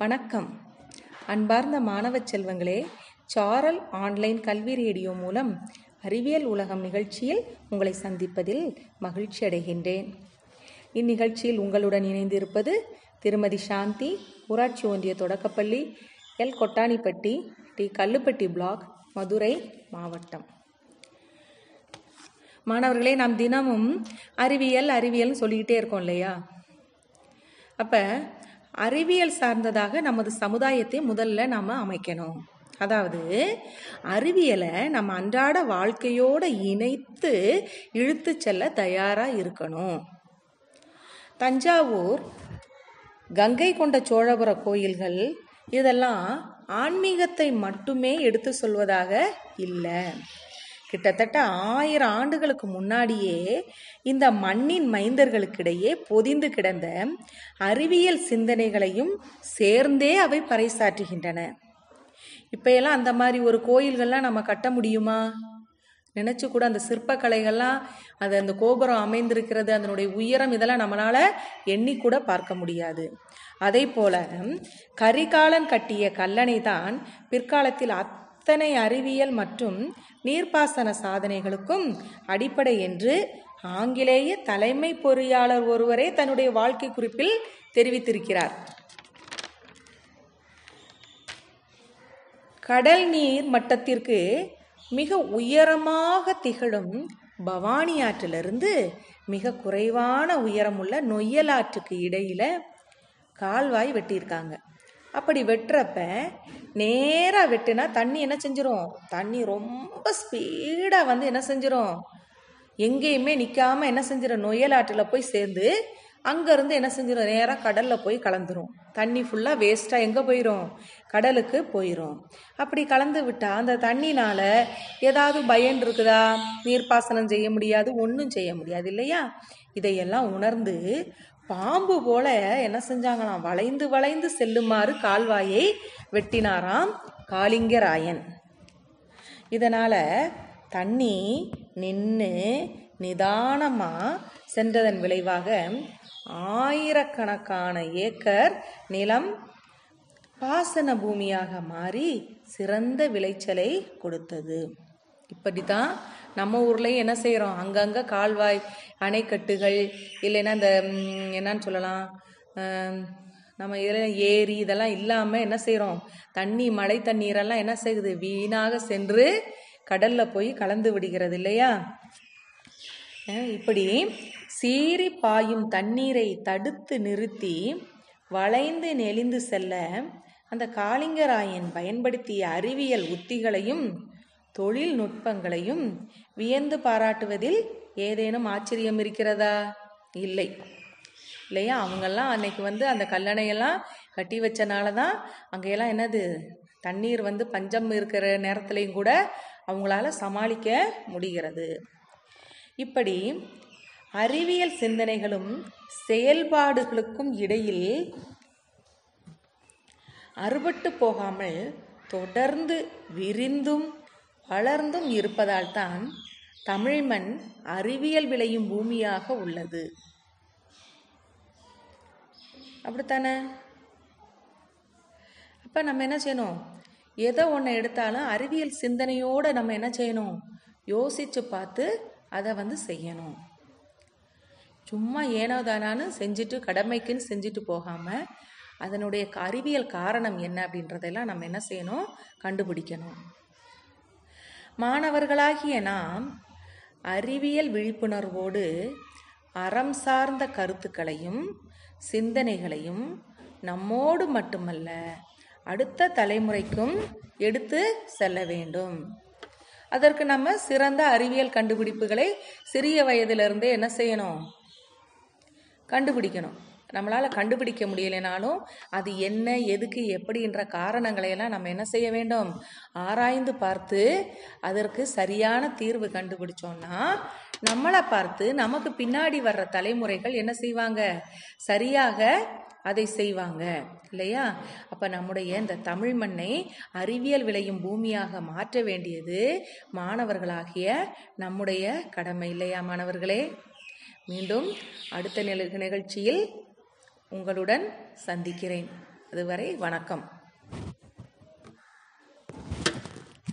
வணக்கம். அன்பார்ந்த மாணவ செல்வங்களே சாரல் ஆன்லைன் கல்வி ரேடியோ மூலம் அறிவியல் உலகம் நிகழ்ச்சியில் உங்களை சந்திப்பதில் மகிழ்ச்சி அடைகின்றேன். இந்நிகழ்ச்சியில் உங்களுடன் இணைந்திருப்பது திருமதி சாந்தி ஊராட்சி ஒன்றிய தொடக்கப்பள்ளி L. Kottanipatti T. Kallupatti block Madurai மாவட்டம். மாணவர்களே நாம் தினமும் அறிவியல் அறிவியல்னு சொல்லிக்கிட்டே இருக்கோம் இல்லையா? அப்போ அறிவியல் சார்ந்ததாக நமது சமுதாயத்தை முதல்ல நாம் அமைக்கணும். அதாவது அறிவியலை நம்ம அன்றாட வாழ்க்கையோடு இணைத்து இழுத்து செல்ல தயாராக இருக்கணும். தஞ்சாவூர் கங்கை கொண்ட சோழபுர கோயில்கள் இதெல்லாம் ஆன்மீகத்தை மட்டுமே எடுத்து சொல்வதாக இல்லை. கிட்டத்தட்ட ஆயிரம் ஆண்டுகளுக்கு முன்னாடியே இந்த மண்ணின் மைந்தர்களுக்கிடையே பொதிந்து கிடந்த அறிவியல் சிந்தனைகளையும் சேர்ந்தே அவை பறைசாற்றுகின்றன. இப்பயெல்லாம் அந்த மாதிரி ஒரு கோயில்கள்லாம் நம்ம கட்ட முடியுமா? நினச்சி கூட அந்த சிற்பக்கலைகள்லாம் அது அந்த கோபுரம் அமைந்திருக்கிறது அதனுடைய உயரம் இதெல்லாம் நம்மளால் எண்ணி கூட பார்க்க முடியாது. அதே போல கரிகாலன் கட்டிய கல்லணை தான் பிற்காலத்தில் அத் அத்தனை அறிவியல் மற்றும் நீர்ப்பாசன சாதனைகளுக்கும் அடிப்படை என்று ஆங்கிலேய தலைமை பொறியாளர் ஒருவரே தன்னுடைய வாழ்க்கை குறிப்பில் தெரிவித்திருக்கிறார். கடல் நீர் மட்டத்திற்கு மிக உயரமாக திகழும் பவானி ஆற்றிலிருந்து மிக குறைவான உயரமுள்ள நொய்யலாற்றுக்கு இடையில கால்வாய் வெட்டியிருக்காங்க. அப்படி வெட்டுறப்ப நேராக வெட்டுனா தண்ணி என்ன செஞ்சிடும் தண்ணி ரொம்ப ஸ்பீடாக வந்து என்ன செஞ்சிடும் எங்கேயுமே நிற்காம என்ன செஞ்சிடும் நொயலாற்றில் போய் சேர்ந்து அங்கேருந்து என்ன செஞ்சிடும் நேராக கடலில் போய் கலந்துரும். தண்ணி ஃபுல்லாக வேஸ்ட்டாக எங்கே போயிடும் கடலுக்கு போயிடும் அப்படி கலந்து விட்டால் அந்த தண்ணினால் ஏதாவது பயன் இருக்குதா? நீர்ப்பாசனம் செய்ய முடியாது ஒன்றும் செய்ய முடியாது இல்லையா? இதையெல்லாம் உணர்ந்து பாம்பு போல என்ன செஞ்சாங்களாம்? வளைந்து வளைந்து செல்லுமாறு கால்வாயை வெட்டினாராம் காளிங்கராயன். இதனால தண்ணி நின்று நிதானமாக சென்றதன் விளைவாக ஆயிரக்கணக்கான ஏக்கர் நிலம் பாசன பூமியாக மாறி சிறந்த விளைச்சலை கொடுத்தது. இப்படி தான் நம்ம ஊர்லேயும் என்ன செய்கிறோம் அங்கங்கே கால்வாய் அணைக்கட்டுகள் இல்லைன்னா இந்த என்னன்னு சொல்லலாம் நம்ம இதில் ஏரி இதெல்லாம் இல்லாமல் என்ன செய்கிறோம் தண்ணி மழை தண்ணீரெல்லாம் என்ன செய்யுது? வீணாக சென்று கடலில் போய் கலந்து விடுகிறது இல்லையா? இப்படி சீறி பாயும் தண்ணீரை தடுத்து நிறுத்தி வளைந்து நெளிந்து செல்ல அந்த காளிங்கராயன் பயன்படுத்திய அறிவியல் உத்திகளையும் தொழில்நுட்பங்களையும் வியந்து பாராட்டுவதில் ஏதேனும் ஆச்சரியம் இருக்கிறதா? இல்லை. இல்லையா? அவங்கெல்லாம் அன்னைக்கு வந்து அந்த கல்லணையெல்லாம் கட்டி வச்சனால தான் அங்கெல்லாம் என்னது? தண்ணீர் வந்து பஞ்சம் இருக்கிற நேரத்துலையும் கூட அவங்களால சமாளிக்க முடிகிறது. இப்படி அறிவியல் சிந்தனைகளும் செயல்பாடுகளுக்கும் இடையில் அறுபட்டு போகாமல் தொடர்ந்து விரிந்தும் வளர்ந்தும் இருப்பதால் தான் தமிழ்மண் அறிவியல் விளையும் பூமியாக உள்ளது. அப்படித்தானே? அப்போ நம்ம என்ன செய்யணும்? எதை ஒன்று எடுத்தாலும் அறிவியல் சிந்தனையோடு நம்ம என்ன செய்யணும்? யோசித்து பார்த்து அதை வந்து செய்யணும். சும்மா ஏனோ தானான்னு செஞ்சுட்டு கடமைக்குன்னு செஞ்சுட்டு போகாமல் அதனுடைய அறிவியல் காரணம் என்ன அப்படின்றதெல்லாம் நம்ம என்ன செய்யணும்? கண்டுபிடிக்கணும். மாணவர்களாகிய நாம் அறிவியல் விழிப்புணர்வோடு அறம் சார்ந்த கருத்துக்களையும் சிந்தனைகளையும் நம்மோடு மட்டுமல்ல அடுத்த தலைமுறைக்கும் எடுத்து செல்ல வேண்டும். அதற்கு நம்ம சிறந்த அறிவியல் கண்டுபிடிப்புகளை சிறிய வயதிலிருந்தே என்ன செய்யணும்? கண்டுபிடிக்கணும். நம்மளால் கண்டுபிடிக்க முடியலைனாலும் அது என்ன எதுக்கு எப்படின்ற காரணங்களையெல்லாம் நம்ம என்ன செய்ய வேண்டும்? ஆராய்ந்து பார்த்து அதற்கு சரியான தீர்வு கண்டுபிடிச்சோம்னா நம்மளை பார்த்து நமக்கு பின்னாடி வர்ற தலைமுறைகள் என்ன செய்வாங்க? சரியாக அதை செய்வாங்க இல்லையா? அப்போ நம்முடைய இந்த தமிழ் மண்ணை அறிவியல் விளையும் பூமியாக மாற்ற வேண்டியது மாணவர்களாகிய நம்முடைய கடமை இல்லையா மாணவர்களே? மீண்டும் அடுத்த நிகழ்ச்சியில் உங்களுடன் சந்திக்கிறேன். அதுவரை வணக்கம்.